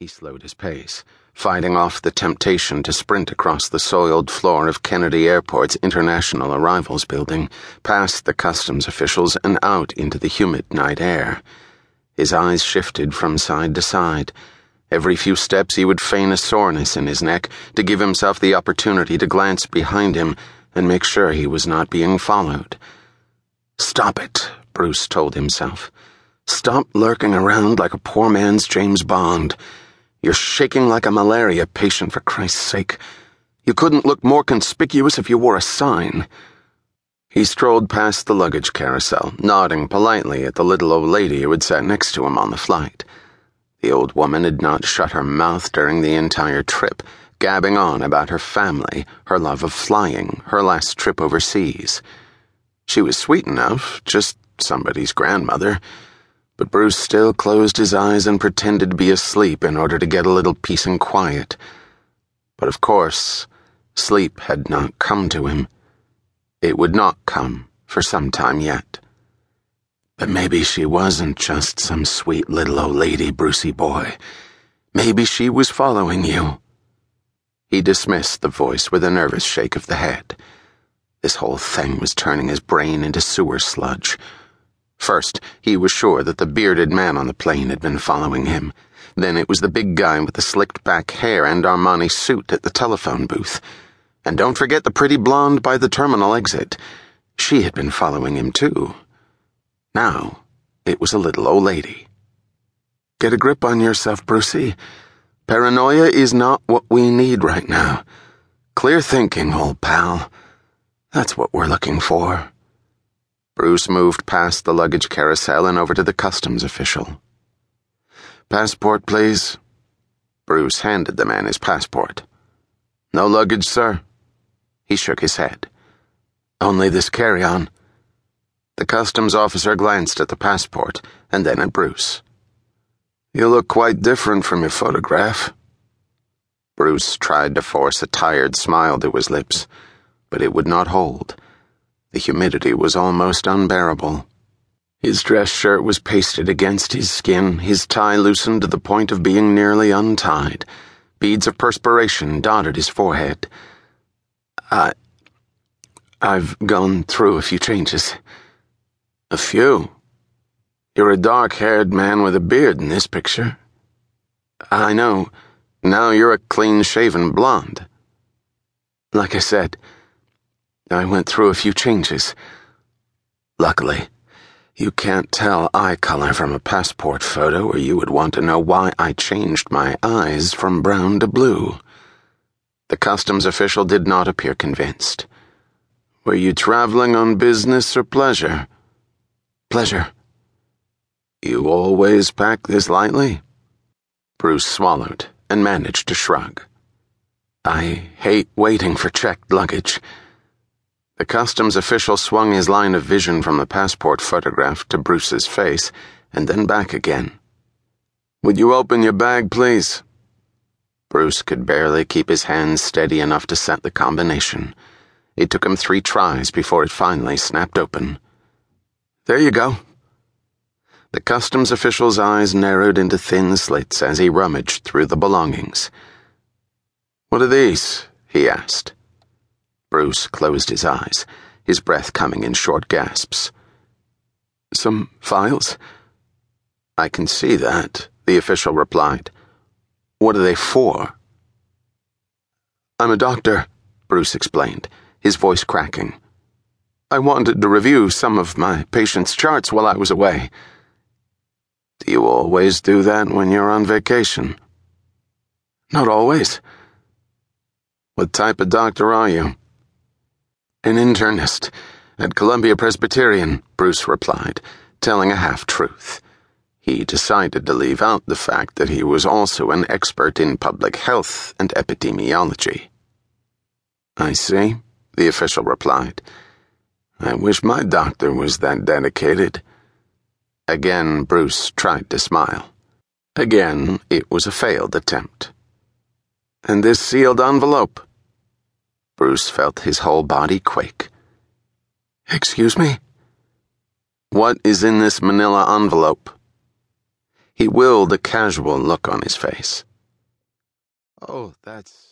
He slowed his pace, fighting off the temptation to sprint across the soiled floor of Kennedy Airport's International Arrivals Building, past the customs officials and out into the humid night air. His eyes shifted from side to side. Every few steps he would feign a soreness in his neck to give himself the opportunity to glance behind him and make sure he was not being followed. Stop it, Bruce told himself. Stop lurking around like a poor man's James Bond. You're shaking like a malaria patient, for Christ's sake. You couldn't look more conspicuous if you wore a sign. He strolled past the luggage carousel, nodding politely at the little old lady who had sat next to him on the flight. The old woman had not shut her mouth during the entire trip, gabbing on about her family, her love of flying, her last trip overseas. She was sweet enough, just somebody's grandmother but Bruce still closed his eyes and pretended to be asleep in order to get a little peace and quiet. But of course, sleep had not come to him. It would not come for some time yet. But maybe she wasn't just some sweet little old lady, Brucey boy. Maybe she was following you. He dismissed the voice with a nervous shake of the head. This whole thing was turning his brain into sewer sludge. First, he was sure that the bearded man on the plane had been following him. Then it was the big guy with the slicked back hair and Armani suit at the telephone booth. And don't forget the pretty blonde by the terminal exit. She had been following him too. Now, it was a little old lady. Get a grip on yourself, Brucey. Paranoia is not what we need right now. Clear thinking, old pal. That's what we're looking for. Bruce moved past the luggage carousel and over to the customs official. Passport, please. Bruce handed the man his passport. No luggage, sir. He shook his head. Only this carry on. The customs officer glanced at the passport and then at Bruce. You look quite different from your photograph. Bruce tried to force a tired smile to his lips, but it would not hold. The humidity was almost unbearable. His dress shirt was pasted against his skin, his tie loosened to the point of being nearly untied. Beads of perspiration dotted his forehead. I. I've gone through a few changes. A few? You're a dark haired man with a beard in this picture. I know. Now you're a clean shaven blonde. Like I said, I went through a few changes. Luckily, you can't tell eye color from a passport photo, or you would want to know why I changed my eyes from brown to blue. The customs official did not appear convinced. Were you traveling on business or pleasure? Pleasure. You always pack this lightly? Bruce swallowed and managed to shrug. I hate waiting for checked luggage. The customs official swung his line of vision from the passport photograph to Bruce's face and then back again. Would you open your bag, please? Bruce could barely keep his hands steady enough to set the combination. It took him three tries before it finally snapped open. There you go. The customs official's eyes narrowed into thin slits as he rummaged through the belongings. What are these? he asked. Bruce closed his eyes, his breath coming in short gasps. Some files? I can see that, the official replied. What are they for? I'm a doctor, Bruce explained, his voice cracking. I wanted to review some of my patients' charts while I was away. Do you always do that when you're on vacation? Not always. What type of doctor are you? An internist at Columbia Presbyterian, Bruce replied, telling a half truth. He decided to leave out the fact that he was also an expert in public health and epidemiology. I see, the official replied. I wish my doctor was that dedicated. Again, Bruce tried to smile. Again, it was a failed attempt. And this sealed envelope? Bruce felt his whole body quake. Excuse me? What is in this manila envelope? He willed a casual look on his face. Oh, that's.